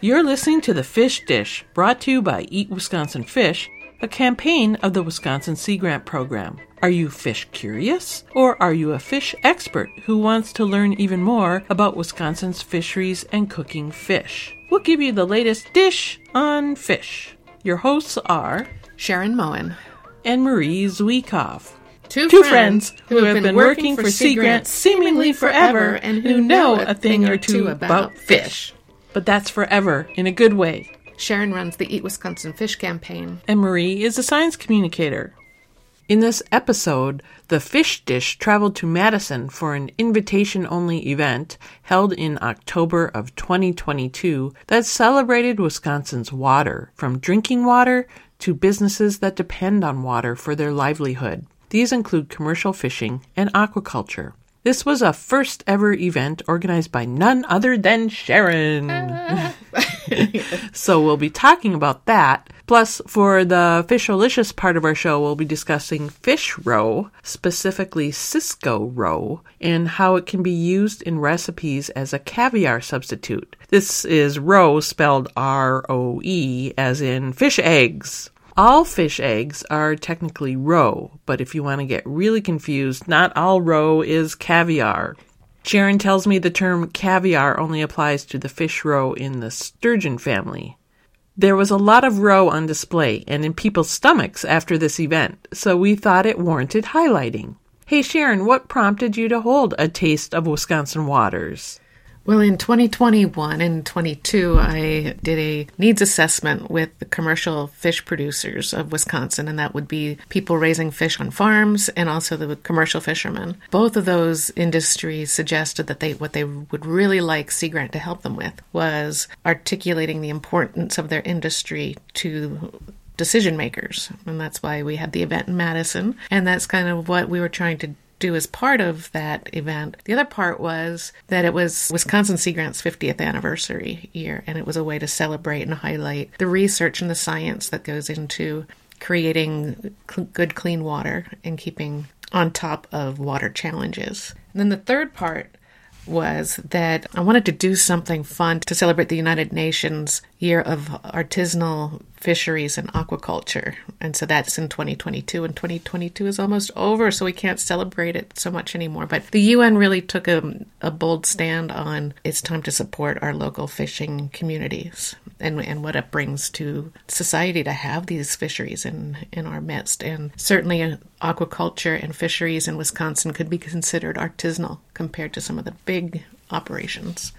You're listening to The Fish Dish, brought to you by Eat Wisconsin Fish, a campaign of the Wisconsin Sea Grant Program. Are you fish curious? Or are you a fish expert who wants to learn even more about Wisconsin's fisheries and cooking fish? We'll give you the latest dish on fish. Your hosts are Sharon Moen. and Marie Zwiefelhofer. Two, Two friends who have been working for Sea Grant seemingly forever and who know a thing or two about fish. But that's forever in a good way. Sharon runs the Eat Wisconsin Fish campaign. and Marie is a science communicator. In this episode, the Fish Dish traveled to Madison for an invitation only event held in October of 2022 that celebrated Wisconsin's water, from drinking water to businesses that depend on water for their livelihood. These include commercial fishing and aquaculture. This was a first ever event organized by none other than Sharon. So we'll be talking about that. Plus, for the Fish-o-Licious part of our show, we'll be discussing fish roe, specifically Cisco roe, and how it can be used in recipes as a caviar substitute. This is roe spelled R-O-E, as in fish eggs. All fish eggs are technically roe, but if you want to get really confused, not all roe is caviar. Sharon tells me the term caviar only applies to the fish roe in the sturgeon family. There was a lot of roe on display and in people's stomachs after this event, so we thought it warranted highlighting. Hey Sharon, what prompted you to hold a taste of Wisconsin waters? Well, in 2021 and 22, I did a needs assessment with the commercial fish producers of Wisconsin, and that would be people raising fish on farms and also the commercial fishermen. Both of those industries suggested that they what they would really like Sea Grant to help them with was articulating the importance of their industry to decision makers. And that's why we had the event in Madison. And that's kind of what we were trying to do as part of that event. The other part was that it was Wisconsin Sea Grant's 50th anniversary year, and it was a way to celebrate and highlight the research and the science that goes into creating cl- good, clean water and keeping on top of water challenges. And then the third part was that I wanted to do something fun to celebrate the United Nations year of artisanal fisheries and aquaculture. And so that's in 2022, and 2022 is almost over, so we can't celebrate it so much anymore. But the UN really took a, a bold stand on it's time to support our local fishing communities and, and what it brings to society to have these fisheries in, in our midst. And certainly, uh, aquaculture and fisheries in Wisconsin could be considered artisanal compared to some of the big operations.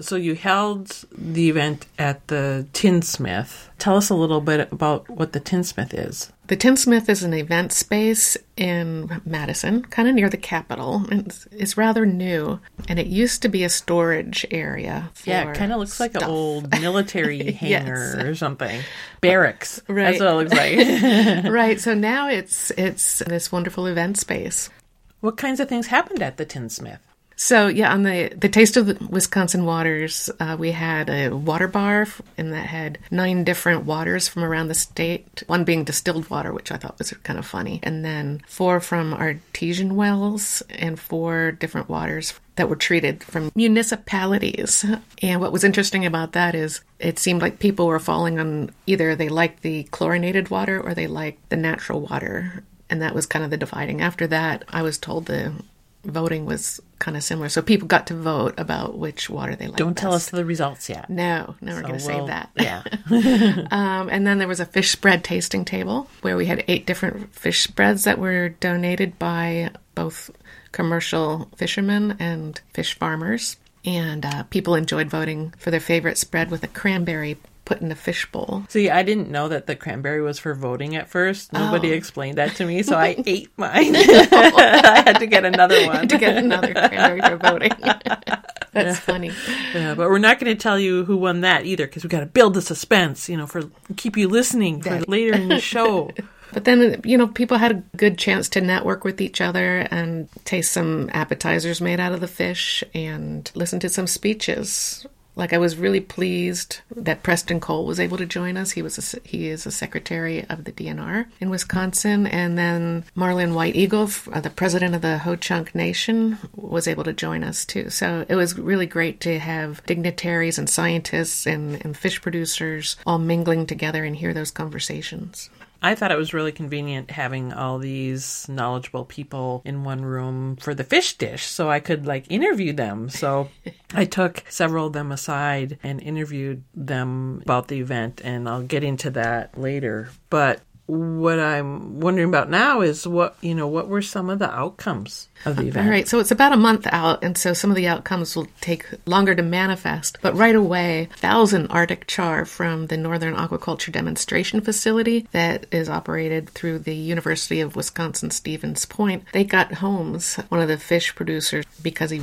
So you held the event at the Tinsmith. Tell us a little bit about what the Tinsmith is. The Tinsmith is an event space in Madison, kind of near the Capitol. It's, it's rather new, and it used to be a storage area. For Yeah, it kind of looks like an old military hangar Yes. or something. Barracks. Right. That's what it looks like. right. So now it's it's this wonderful event space. what kinds of things happened at the Tinsmith? So yeah, on the the Taste of the Wisconsin Waters, uh, we had a water bar, and that had nine different waters from around the state. One being distilled water, which I thought was kind of funny, and then four from artesian wells, and four different waters that were treated from municipalities. And what was interesting about that is it seemed like people were falling on either they liked the chlorinated water or they liked the natural water. And that was kind of the dividing. After that, I was told the voting was kind of similar. So people got to vote about which water they liked. Don't tell us the results yet. No, no, we're going to save we'll- that. Yeah. Um, and then there was a fish spread tasting table where we had eight different fish spreads that were donated by both commercial fishermen and fish farmers. And uh, people enjoyed voting for their favorite spread with a cranberry put in a fish bowl. See, I didn't know that the cranberry was for voting at first. Nobody Oh. explained that to me, so I ate mine. I had to get another one. to get another cranberry for voting. That's funny. Yeah, but we're not going to tell you who won that either because we got to build the suspense, you know, for keep you listening for later in the show. But then, you know, people had a good chance to network with each other and taste some appetizers made out of the fish and listen to some speeches. Like I was really pleased that Preston Cole was able to join us. He was a, he is a secretary of the DNR in Wisconsin, and then Marlon White Eagle, uh, the president of the Ho Chunk Nation, was able to join us too. So it was really great to have dignitaries and scientists and, and fish producers all mingling together and hear those conversations. I thought it was really convenient having all these knowledgeable people in one room for the fish dish so I could like interview them. So I took several of them aside and interviewed them about the event, and I'll get into that later. But what I'm wondering about now is what you know what were some of the outcomes of the event. All right, so it's about a month out, and so some of the outcomes will take longer to manifest. But right away, thousand Arctic char from the Northern Aquaculture Demonstration Facility that is operated through the University of Wisconsin Stevens Point. They got Holmes, one of the fish producers, because he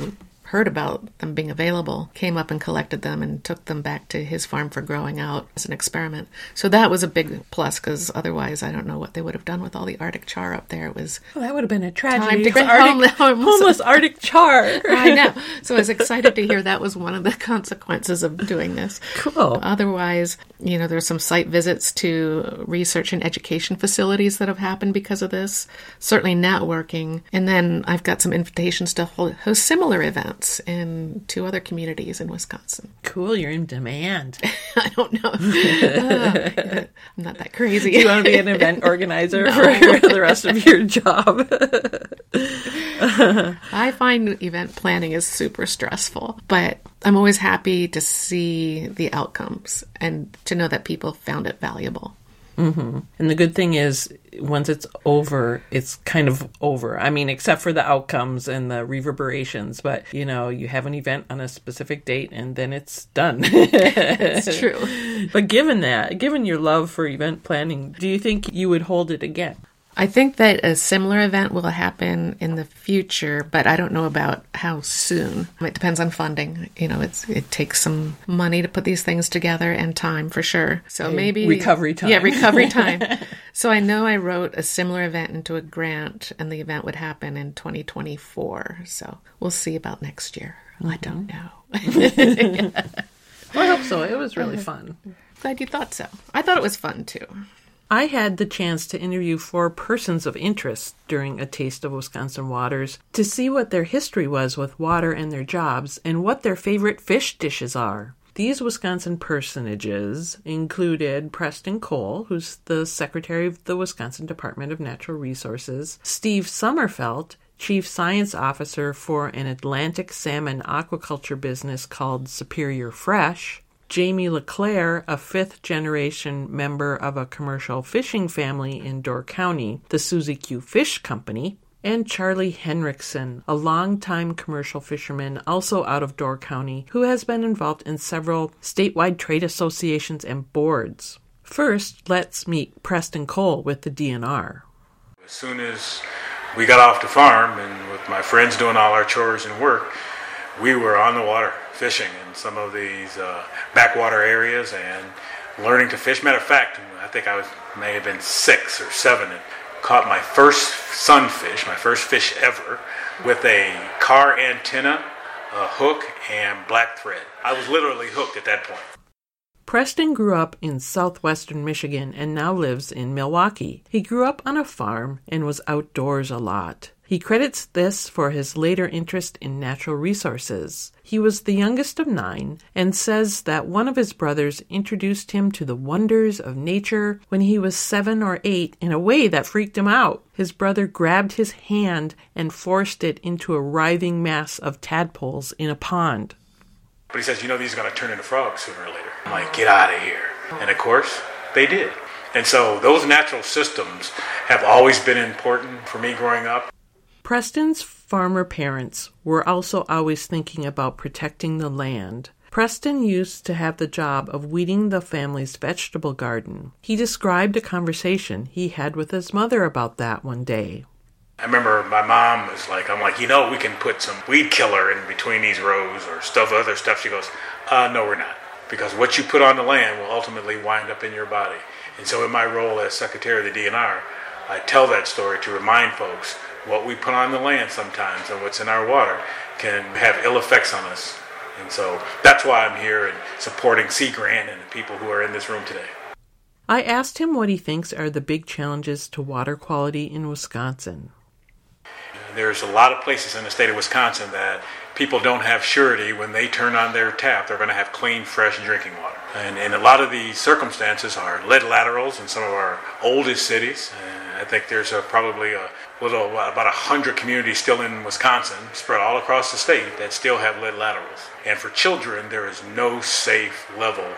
heard about them being available, came up and collected them and took them back to his farm for growing out as an experiment. So that was a big plus because otherwise I don't know what they would have done with all the Arctic char up there. It was well, that would have been a tragedy. Time to Arctic, homeless, homeless Arctic char. I know. So I was excited to hear that was one of the consequences of doing this. Cool. Otherwise, you know, there's some site visits to research and education facilities that have happened because of this. Certainly networking, and then I've got some invitations to host similar events in two other communities in Wisconsin. Cool, you're in demand. I don't know. Uh, I'm not that crazy. Do you want to be an event organizer no. for the rest of your job? I find event planning is super stressful, but I'm always happy to see the outcomes and to know that people found it valuable. Mm-hmm. And the good thing is, once it's over, it's kind of over. I mean, except for the outcomes and the reverberations, but you know, you have an event on a specific date and then it's done. It's true. But given that, given your love for event planning, do you think you would hold it again? I think that a similar event will happen in the future, but I don't know about how soon. It depends on funding. You know, it's it takes some money to put these things together and time for sure. So maybe recovery time. Yeah, recovery time. so I know I wrote a similar event into a grant, and the event would happen in 2024. So we'll see about next year. Mm-hmm. I don't know. well, I hope so. It was really fun. Glad you thought so. I thought it was fun too. I had the chance to interview four persons of interest during a taste of Wisconsin waters to see what their history was with water and their jobs and what their favorite fish dishes are. These Wisconsin personages included Preston Cole, who's the secretary of the Wisconsin Department of Natural Resources, Steve Summerfelt, chief science officer for an Atlantic salmon aquaculture business called Superior Fresh, Jamie LeClair, a fifth generation member of a commercial fishing family in Door County, the Susie Q Fish Company, and Charlie Henriksen, a longtime commercial fisherman also out of Door County, who has been involved in several statewide trade associations and boards. First, let's meet Preston Cole with the DNR. As soon as we got off the farm and with my friends doing all our chores and work, we were on the water fishing in some of these uh, backwater areas and learning to fish. Matter of fact, I think I was may have been six or seven and caught my first sunfish, my first fish ever, with a car antenna, a hook, and black thread. I was literally hooked at that point. Preston grew up in southwestern Michigan and now lives in Milwaukee. He grew up on a farm and was outdoors a lot. He credits this for his later interest in natural resources. He was the youngest of nine and says that one of his brothers introduced him to the wonders of nature when he was seven or eight in a way that freaked him out. His brother grabbed his hand and forced it into a writhing mass of tadpoles in a pond. But he says, you know, these are going to turn into frogs sooner or later. I'm like, get out of here. And of course, they did. And so those natural systems have always been important for me growing up. Preston's farmer parents were also always thinking about protecting the land. Preston used to have the job of weeding the family's vegetable garden. He described a conversation he had with his mother about that one day. I remember my mom was like, I'm like, you know, we can put some weed killer in between these rows or stuff, other stuff. She goes, uh, no, we're not. Because what you put on the land will ultimately wind up in your body. And so, in my role as secretary of the DNR, I tell that story to remind folks what we put on the land sometimes and what's in our water can have ill effects on us And so that's why I'm here and supporting Sea Grant and the people who are in this room today. I asked him what he thinks are the big challenges to water quality in Wisconsin. There's a lot of places in the state of Wisconsin that people don't have surety when they turn on their tap, they're going to have clean, fresh drinking water. And, and a lot of the circumstances are lead laterals in some of our oldest cities. I think there's a, probably a little, about a hundred communities still in Wisconsin, spread all across the state, that still have lead laterals. And for children, there is no safe level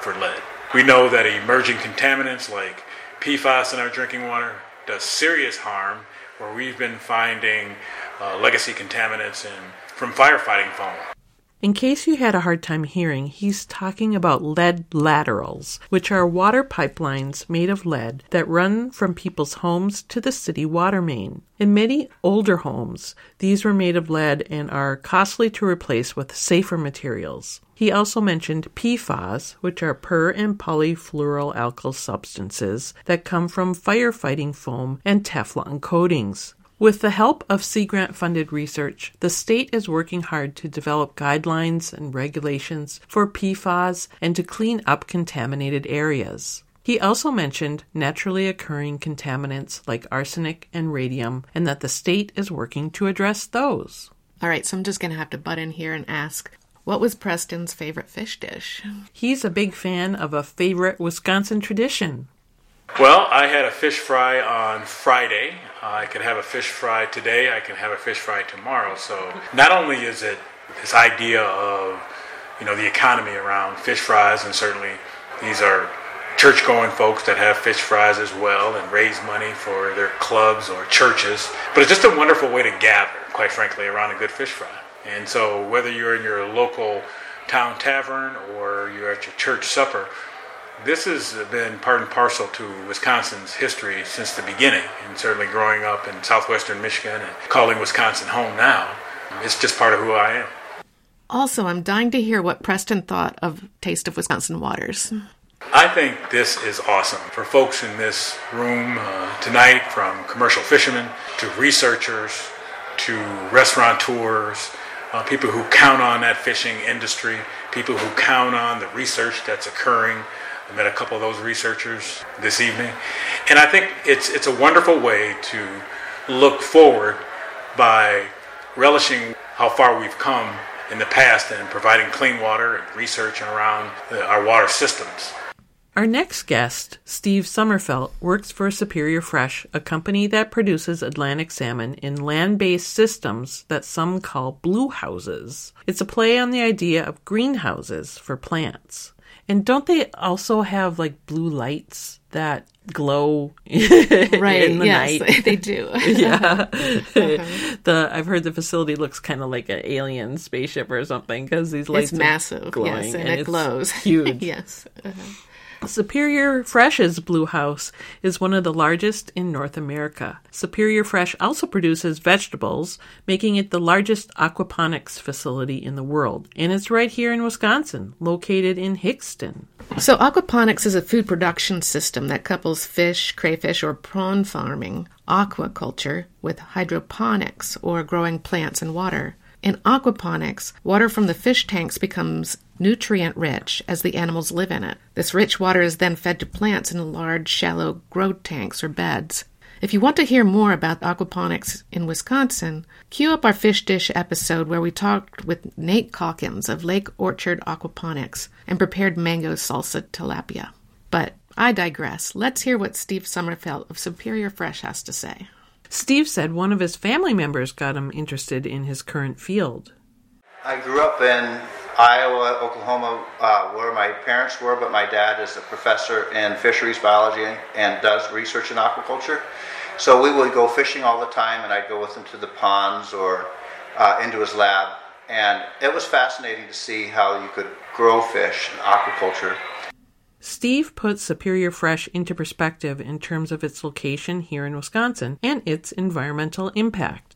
for lead. We know that emerging contaminants like PFAS in our drinking water does serious harm, where we've been finding uh, legacy contaminants in, from firefighting foam. In case you had a hard time hearing, he's talking about lead laterals, which are water pipelines made of lead that run from people's homes to the city water main. In many older homes, these were made of lead and are costly to replace with safer materials. He also mentioned PFAS, which are per and polyfluoroalkyl substances that come from firefighting foam and Teflon coatings. With the help of Sea Grant funded research, the state is working hard to develop guidelines and regulations for PFAS and to clean up contaminated areas. He also mentioned naturally occurring contaminants like arsenic and radium, and that the state is working to address those. All right, so I'm just going to have to butt in here and ask what was Preston's favorite fish dish? He's a big fan of a favorite Wisconsin tradition well, I had a fish fry on Friday. Uh, I could have a fish fry today. I can have a fish fry tomorrow. So not only is it this idea of you know the economy around fish fries, and certainly these are church-going folks that have fish fries as well and raise money for their clubs or churches. But it's just a wonderful way to gather, quite frankly, around a good fish fry. And so whether you're in your local town tavern or you're at your church supper, this has been part and parcel to Wisconsin's history since the beginning, and certainly growing up in southwestern Michigan and calling Wisconsin home now, it's just part of who I am. Also, I'm dying to hear what Preston thought of Taste of Wisconsin Waters. I think this is awesome for folks in this room uh, tonight, from commercial fishermen to researchers to restaurateurs, uh, people who count on that fishing industry, people who count on the research that's occurring I met a couple of those researchers this evening. And I think it's, it's a wonderful way to look forward by relishing how far we've come in the past and providing clean water and research around our water systems. Our next guest, Steve Summerfelt, works for Superior Fresh, a company that produces Atlantic salmon in land based systems that some call blue houses. It's a play on the idea of greenhouses for plants. And don't they also have like blue lights that glow right in the yes, night? They do. yeah. okay. The I've heard the facility looks kind of like an alien spaceship or something because these lights it's massive, glowing yes, and, and it glows. Huge. yes. Uh-huh. Superior Fresh's Blue House is one of the largest in North America. Superior Fresh also produces vegetables, making it the largest aquaponics facility in the world, and it's right here in Wisconsin, located in Hixton. So, aquaponics is a food production system that couples fish, crayfish, or prawn farming, aquaculture, with hydroponics, or growing plants in water. In aquaponics, water from the fish tanks becomes nutrient rich as the animals live in it. This rich water is then fed to plants in large, shallow grow tanks or beds. If you want to hear more about aquaponics in Wisconsin, cue up our fish dish episode where we talked with Nate Calkins of Lake Orchard Aquaponics and prepared mango salsa tilapia. But I digress. Let's hear what Steve Summerfelt of Superior Fresh has to say. Steve said one of his family members got him interested in his current field. I grew up in Iowa, Oklahoma, uh, where my parents were, but my dad is a professor in fisheries biology and does research in aquaculture. So we would go fishing all the time, and I'd go with him to the ponds or uh, into his lab. And it was fascinating to see how you could grow fish in aquaculture Steve puts Superior Fresh into perspective in terms of its location here in Wisconsin and its environmental impact.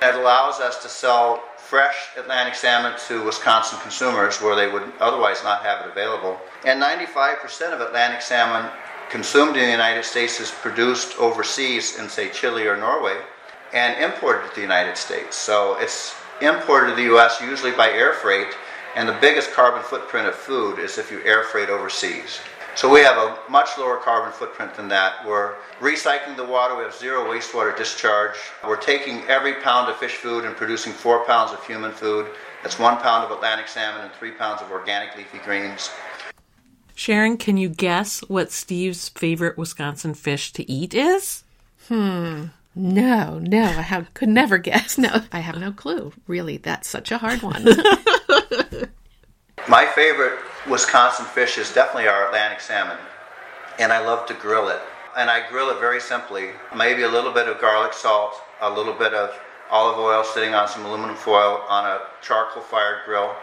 It allows us to sell fresh Atlantic salmon to Wisconsin consumers where they would otherwise not have it available. And 95% of Atlantic salmon consumed in the United States is produced overseas in, say, Chile or Norway and imported to the United States. So it's imported to the U.S. usually by air freight, and the biggest carbon footprint of food is if you air freight overseas. So we have a much lower carbon footprint than that. We're recycling the water, we have zero wastewater discharge. We're taking every pound of fish food and producing four pounds of human food. That's one pound of Atlantic salmon and three pounds of organic leafy greens. Sharon, can you guess what Steve's favorite Wisconsin fish to eat is? Hmm. No, no, I have, could never guess. No, I have no clue. Really, that's such a hard one. My favorite Wisconsin fish is definitely our Atlantic salmon, and I love to grill it. And I grill it very simply maybe a little bit of garlic salt, a little bit of olive oil sitting on some aluminum foil on a charcoal fired grill,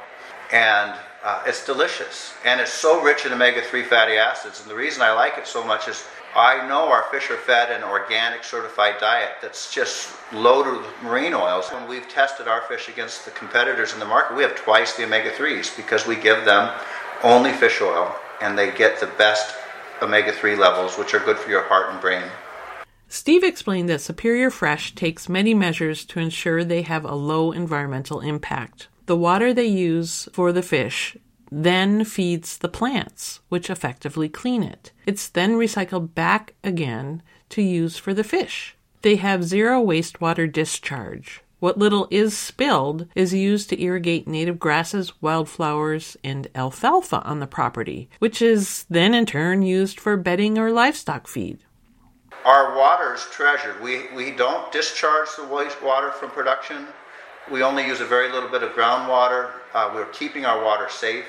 and uh, it's delicious. And it's so rich in omega 3 fatty acids. And the reason I like it so much is I know our fish are fed an organic certified diet that's just loaded with marine oils. When we've tested our fish against the competitors in the market, we have twice the omega 3s because we give them only fish oil and they get the best omega 3 levels, which are good for your heart and brain. Steve explained that Superior Fresh takes many measures to ensure they have a low environmental impact. The water they use for the fish then feeds the plants, which effectively clean it. It's then recycled back again to use for the fish. They have zero wastewater discharge. What little is spilled is used to irrigate native grasses, wildflowers, and alfalfa on the property, which is then in turn used for bedding or livestock feed. Our water is treasured. We, we don't discharge the wastewater from production. We only use a very little bit of groundwater. Uh, we're keeping our water safe.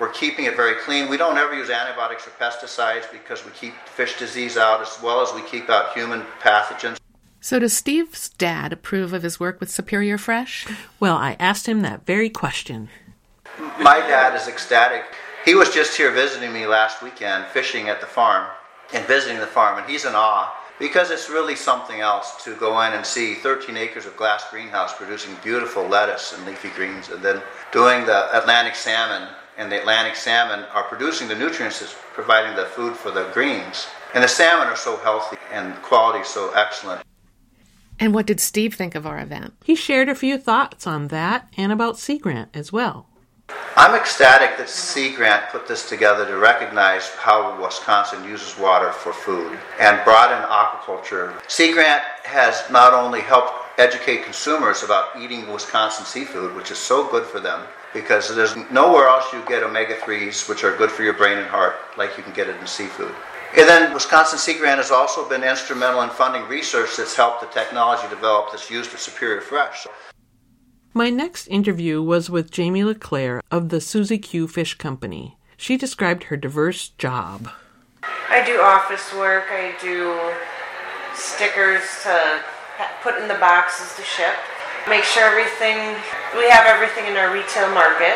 We're keeping it very clean. We don't ever use antibiotics or pesticides because we keep fish disease out as well as we keep out human pathogens. So, does Steve's dad approve of his work with Superior Fresh? Well, I asked him that very question. My dad is ecstatic. He was just here visiting me last weekend, fishing at the farm and visiting the farm, and he's in awe because it's really something else to go in and see 13 acres of glass greenhouse producing beautiful lettuce and leafy greens, and then doing the Atlantic salmon and the Atlantic salmon are producing the nutrients that's providing the food for the greens. And the salmon are so healthy and quality so excellent. And what did Steve think of our event? He shared a few thoughts on that and about Sea Grant as well. I'm ecstatic that Sea Grant put this together to recognize how Wisconsin uses water for food and brought in aquaculture. Sea Grant has not only helped educate consumers about eating Wisconsin seafood, which is so good for them, because there's nowhere else you get omega 3s, which are good for your brain and heart, like you can get it in seafood. And then Wisconsin Sea Grant has also been instrumental in funding research that's helped the technology develop that's used for Superior Fresh. My next interview was with Jamie LeClair of the Susie Q Fish Company. She described her diverse job. I do office work, I do stickers to put in the boxes to ship make sure everything, we have everything in our retail market.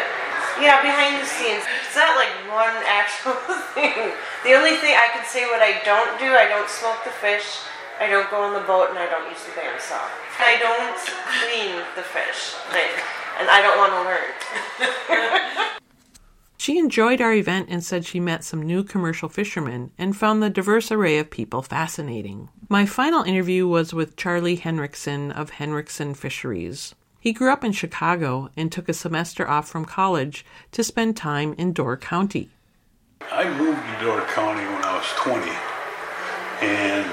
Yeah, behind the scenes. It's not like one actual thing. The only thing I can say what I don't do, I don't smoke the fish, I don't go on the boat, and I don't use the bandsaw. I don't clean the fish, and I don't want to learn. She enjoyed our event and said she met some new commercial fishermen and found the diverse array of people fascinating. My final interview was with Charlie Henriksen of Henriksen Fisheries. He grew up in Chicago and took a semester off from college to spend time in Door County. I moved to Door County when I was 20 and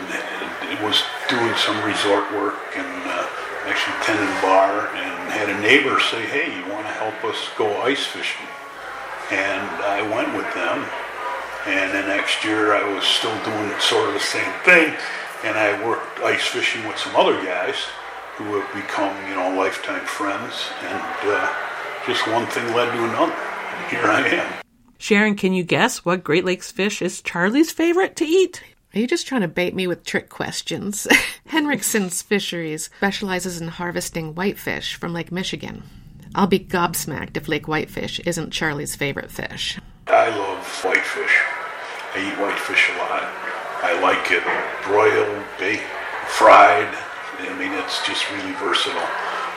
was doing some resort work and uh, actually tended a bar and had a neighbor say, hey, you want to help us go ice fishing? and I went with them. And the next year I was still doing sort of the same thing, and I worked ice fishing with some other guys who have become, you know, lifetime friends, and uh, just one thing led to another. And here I am. Sharon, can you guess what Great Lakes fish is Charlie's favorite to eat? Are you just trying to bait me with trick questions? Henriksen's Fisheries specializes in harvesting whitefish from Lake Michigan. I'll be gobsmacked if Lake Whitefish isn't Charlie's favorite fish. I love whitefish. I eat whitefish a lot. I like it broiled, baked, fried. I mean, it's just really versatile.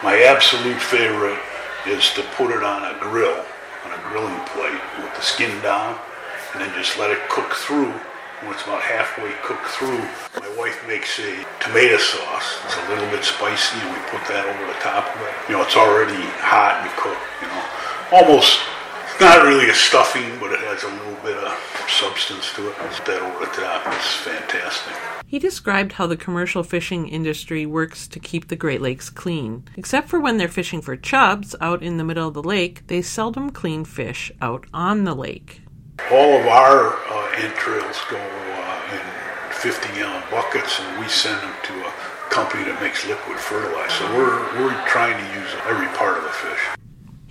My absolute favorite is to put it on a grill, on a grilling plate with the skin down, and then just let it cook through When it's about halfway cooked through, my wife makes a tomato sauce. It's a little bit spicy, and we put that over the top of it. You know, it's already hot and cooked. You know, almost it's not really a stuffing, but it has a little bit of substance to it. Put that over the top. It's fantastic. He described how the commercial fishing industry works to keep the Great Lakes clean. Except for when they're fishing for chubs out in the middle of the lake, they seldom clean fish out on the lake. All of our uh, entrails go uh, in 50 gallon buckets, and we send them to a company that makes liquid fertilizer. So we're, we're trying to use every part of the fish.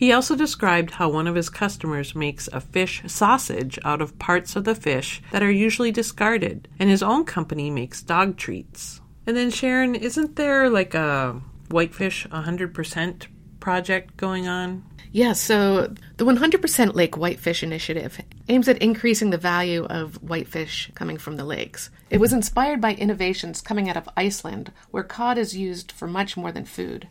He also described how one of his customers makes a fish sausage out of parts of the fish that are usually discarded, and his own company makes dog treats. And then, Sharon, isn't there like a Whitefish 100% project going on? Yeah, so the 100% Lake Whitefish Initiative aims at increasing the value of whitefish coming from the lakes. It was inspired by innovations coming out of Iceland, where cod is used for much more than food.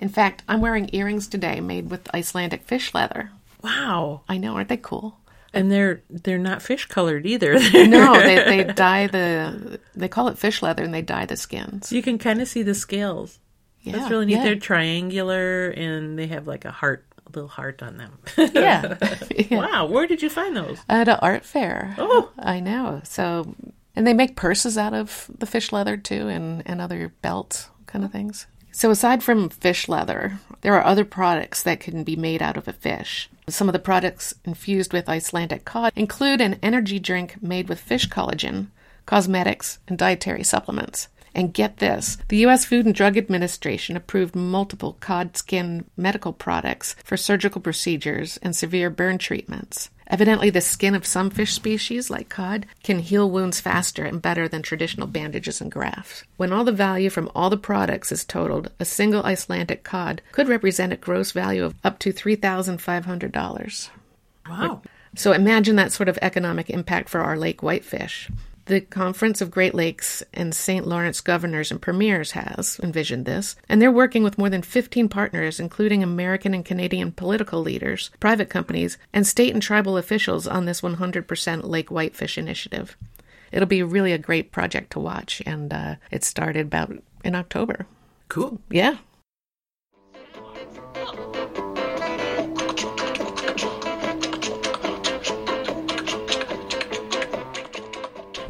In fact, I'm wearing earrings today made with Icelandic fish leather. Wow. I know, aren't they cool? And they're they're not fish colored either. no, they, they dye the they call it fish leather and they dye the skins. you can kind of see the scales. Yeah, That's really neat. yeah. They're triangular and they have like a heart, a little heart on them. Yeah. yeah. Wow, where did you find those? At an art fair. Oh. I know. So and they make purses out of the fish leather too and, and other belts kind of things. So aside from fish leather, there are other products that can be made out of a fish. Some of the products infused with Icelandic cod include an energy drink made with fish collagen, cosmetics, and dietary supplements. And get this the U.S. Food and Drug Administration approved multiple cod skin medical products for surgical procedures and severe burn treatments. Evidently, the skin of some fish species, like cod, can heal wounds faster and better than traditional bandages and grafts. When all the value from all the products is totaled, a single Icelandic cod could represent a gross value of up to $3,500. Wow. So imagine that sort of economic impact for our lake whitefish. The Conference of Great Lakes and St. Lawrence Governors and Premiers has envisioned this, and they're working with more than 15 partners, including American and Canadian political leaders, private companies, and state and tribal officials on this 100% Lake Whitefish initiative. It'll be really a great project to watch, and uh, it started about in October. Cool. Yeah.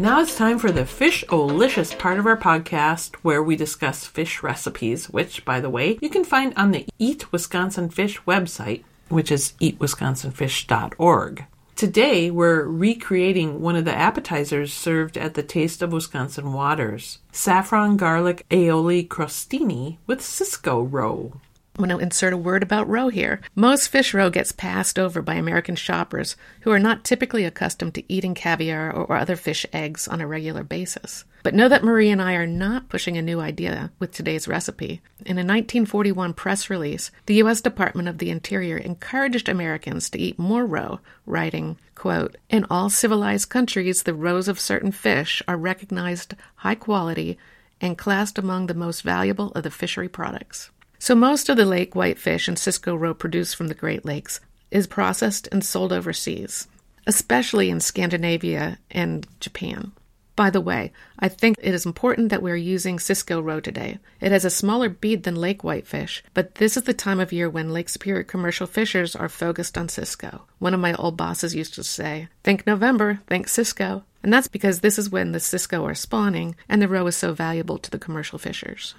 Now it's time for the Fish-o-Licious part of our podcast where we discuss fish recipes, which, by the way, you can find on the Eat Wisconsin Fish website, which is eatwisconsinfish.org. Today, we're recreating one of the appetizers served at the Taste of Wisconsin Waters saffron garlic aioli crostini with Cisco roe. I'm going to insert a word about roe here. Most fish roe gets passed over by American shoppers who are not typically accustomed to eating caviar or other fish eggs on a regular basis. But know that Marie and I are not pushing a new idea with today's recipe. In a 1941 press release, the U.S. Department of the Interior encouraged Americans to eat more roe, writing, quote, In all civilized countries, the roes of certain fish are recognized high quality and classed among the most valuable of the fishery products. So most of the lake whitefish and Cisco roe produced from the Great Lakes is processed and sold overseas, especially in Scandinavia and Japan. By the way, I think it is important that we're using Cisco roe today. It has a smaller bead than lake whitefish, but this is the time of year when Lake Superior commercial fishers are focused on Cisco. One of my old bosses used to say, Think November, think Cisco. And that's because this is when the Cisco are spawning and the roe is so valuable to the commercial fishers.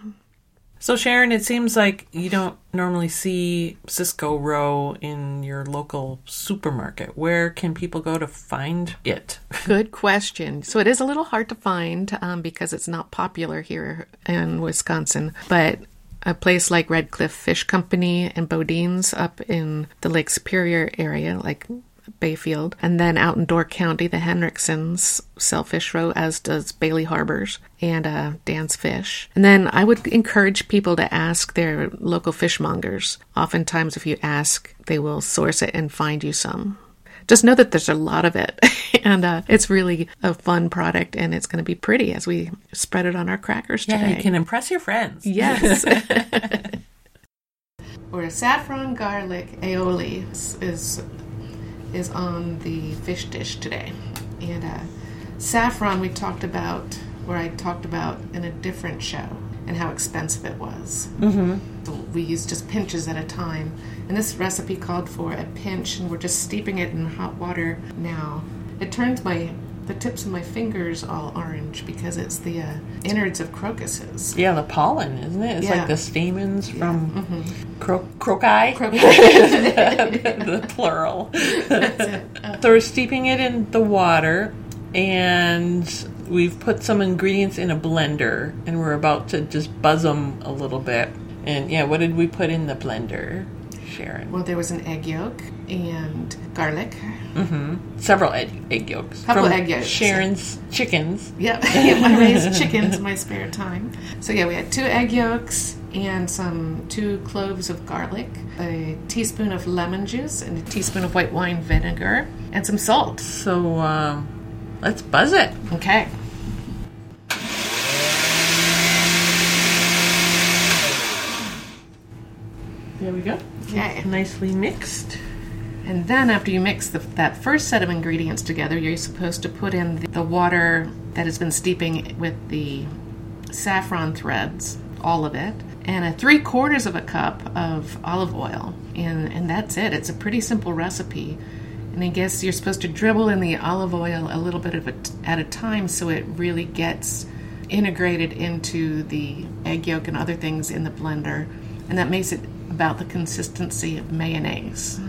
So, Sharon, it seems like you don't normally see Cisco roe in your local supermarket. Where can people go to find it? Good question. So it is a little hard to find um, because it's not popular here in Wisconsin, but a place like Red Cliff Fish Company and Bodin's up in the Lake Superior area, like Bayfield, and then out in Door County, the Henriksens sell fish roe, as does Bailey Harbors and uh, Dan's Fish. And then I would encourage people to ask their local fishmongers. Oftentimes, if you ask, they will source it and find you some. Just know that there's a lot of it, and uh, it's really a fun product, and it's going to be pretty as we spread it on our crackers Yeah, today. you can impress your friends. Yes. or saffron garlic aioli is is on the fish dish today, and uh, Saffron we talked about, where I talked about in a different show, and how expensive it was. Mm-hmm. So we used just pinches at a time. And this recipe called for a pinch, and we're just steeping it in hot water now. It turns my the tips of my fingers all orange because it's the uh, innards of crocuses. Yeah, the pollen, isn't it? It's Yeah. like the stamens from cro- croci. the plural. so we're steeping it in the water, and we've put some ingredients in a blender, and we're about to just buzz them a little bit. And yeah, what did we put in the blender, Sharon? Well, there was an egg yolk and garlic. Several egg, egg yolks. Couple from egg yolks. Sharon's chickens. Yep, I raised chickens in my spare time. So yeah, we had two egg yolks and some two cloves of garlic, a teaspoon of lemon juice, and a teaspoon of white wine vinegar, and some salt. So um, let's buzz it. Okay. We go. Okay. Nicely mixed. And then after you mix the, that first set of ingredients together, you're supposed to put in the, the water that has been steeping with the saffron threads, all of it, and a three quarters of a cup of olive oil. And, and that's it. It's a pretty simple recipe. And I guess you're supposed to dribble in the olive oil a little bit of it at a time so it really gets integrated into the egg yolk and other things in the blender. And that makes it about the consistency of mayonnaise.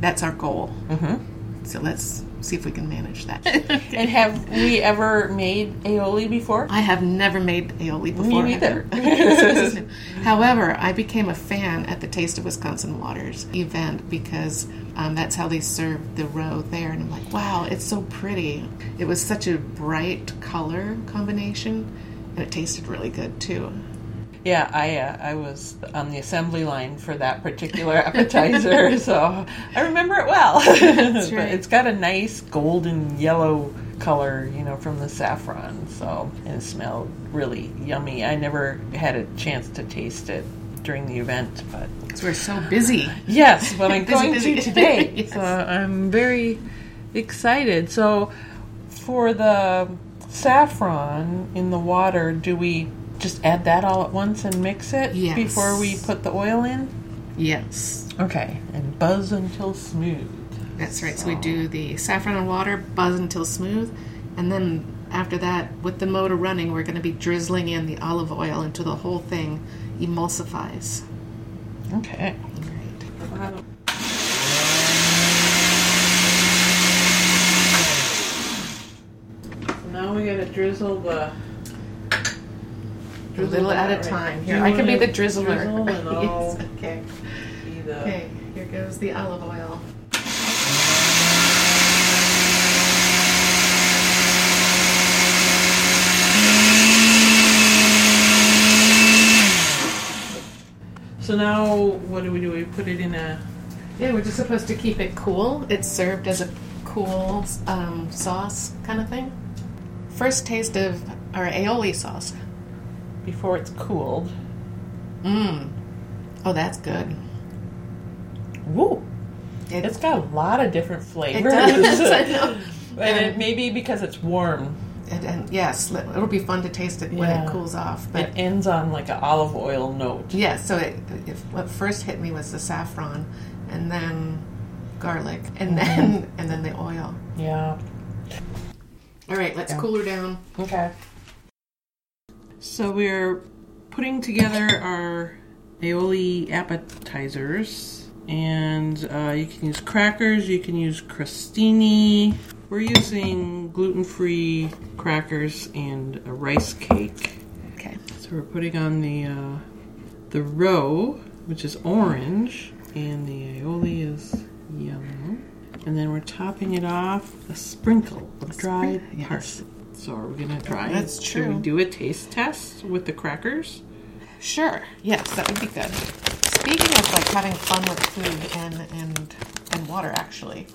That's our goal. Mm-hmm. So let's see if we can manage that. And have we ever made aioli before? I have never made aioli before. Me neither. either. However, I became a fan at the Taste of Wisconsin Waters event because um, that's how they serve the roe there. And I'm like, wow, it's so pretty. It was such a bright color combination, and it tasted really good too. Yeah, I uh, I was on the assembly line for that particular appetizer, so I remember it well. but right. it's got a nice golden yellow color, you know, from the saffron. So and it smelled really yummy. I never had a chance to taste it during the event, but Because we're so busy. Yes, but I'm Busy, going busy. to today. Yes. So I'm very excited. So for the saffron in the water, do we just add that all at once and mix it Yes. before we put the oil in? Yes. Okay, and buzz until smooth. That's right. So we do the saffron and water, buzz until smooth, and then after that, with the motor running, we're going to be drizzling in the olive oil until the whole thing emulsifies. Okay. Right. Now we gotta drizzle the. A little at a time. Here, I can be the drizzler. Drizzle Yes, Okay. be the. Okay. Here goes the olive oil. So now, what do we do? We put it in a. Yeah, we're just supposed to keep it cool. It's served as a cool um, sauce kind of thing. First taste of our aioli sauce. Before it's cooled. Mmm. Oh, that's good. Woo! It- It's got a lot of different It flavors. does. I know. and it may be because it's warm. And, and yes, it'll be fun to taste it when Yeah. it cools off. But It ends on like an olive oil note. yeah, so it, if, what first hit me was the saffron, and then garlic, and mm-hmm. then and then the oil. Yeah. All right, let's cool her down. Okay. So we're putting together our aioli appetizers, and uh, you can use crackers. You can use crostini. We're using gluten-free crackers and a rice cake. Okay. So we're putting on the uh, the roe, which is orange, and the aioli is yellow. And then we're topping it off with a sprinkle of dried yes. So are we gonna try? That's Should true. we do a taste test with the crackers? Sure. Yes, that would be good. Speaking of like having fun with food and and and water, actually,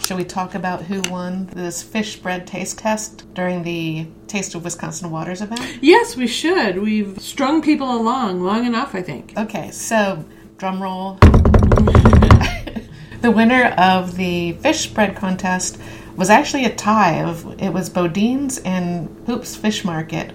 shall we talk about who won this fish bread taste test during the Taste of Wisconsin Waters event? Yes, we should. We've strung people along long enough, I think. Okay, so drum roll. the winner of the fish bread contest was actually a tie of it was Bodin's and Hoops Fish Market.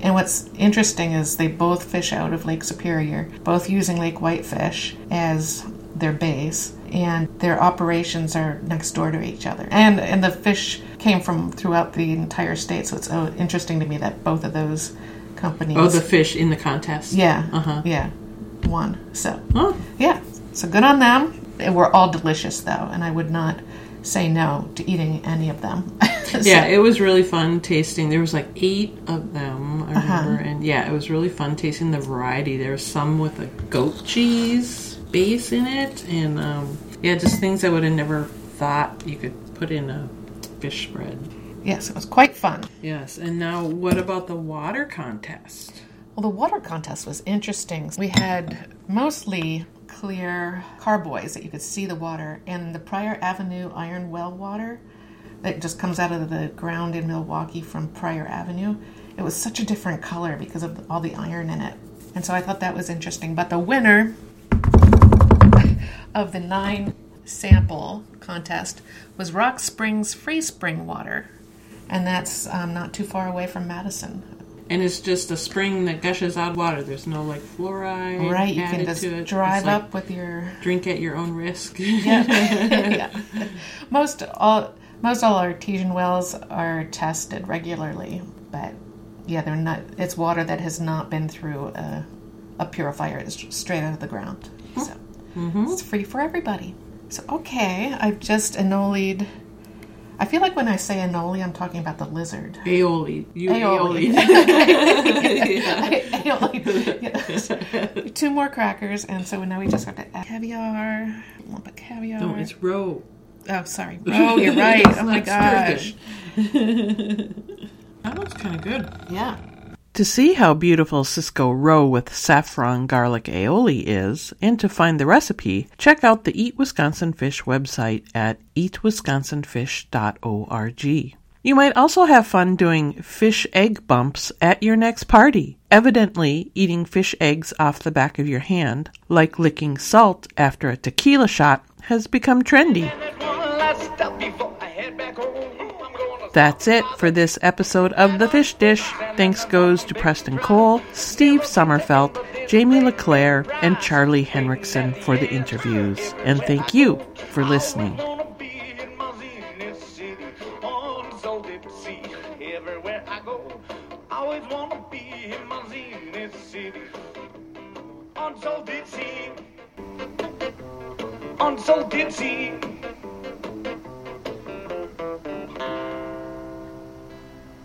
And what's interesting is they both fish out of Lake Superior, both using Lake Whitefish as their base, and their operations are next door to each other. And and the fish came from throughout the entire state, so it's oh, interesting to me that both of those companies. Oh, the fish in the contest. yeah, Uh-huh. yeah, won. So Oh, yeah, so good on them. They were all delicious though, and I would not say no to eating any of them. So- yeah, it was really fun tasting. There was like eight of them, I Uh-huh. remember, and yeah, it was really fun tasting the variety. There was some with a goat cheese base in it, and um, yeah, just things I would have never thought you could put in a fish spread. yes, it was quite fun. Yes, and now what about the water contest? Well, the water contest was interesting. We had mostly clear carboys that you could see the water, and the Pryor Avenue Iron Well water that just comes out of the ground in Milwaukee from Pryor Avenue. It was such a different color because of all the iron in it. And so I thought that was interesting. But the winner of the nine sample contest was Rock Springs Free Spring Water. And that's um, not too far away from Madison. And it's just a spring that gushes out water. There's no like fluoride Right, you can just drive It's like up with your Drink at your own risk. yeah. yeah. Most all most all artesian wells are tested regularly, but yeah, they're not. It's water that has not been through a, a purifier. It's straight out of the ground, oh. so mm-hmm. it's free for everybody. So okay, I've just anolied. I feel like when I say anoli, I'm talking about the lizard. Aioli. You Aioli. aioli. Yes. Two more crackers, and so now we just have to add caviar. Lump of caviar. no, it's roe. Oh, sorry. Oh, you're right. Oh my gosh. That looks kind of good. Yeah. To see how beautiful Cisco roe with saffron garlic aioli is, and to find the recipe, check out the Eat Wisconsin Fish website at eatwisconsinfish.org. You might also have fun doing fish egg bumps at your next party. Evidently, eating fish eggs off the back of your hand, like licking salt after a tequila shot, has become trendy. That's it for this episode of The Fish Dish. Thanks goes to Preston Cole, Steve Summerfelt, Jamie LeClair, and Charlie Henriksen for the interviews. And thank you for listening. I go,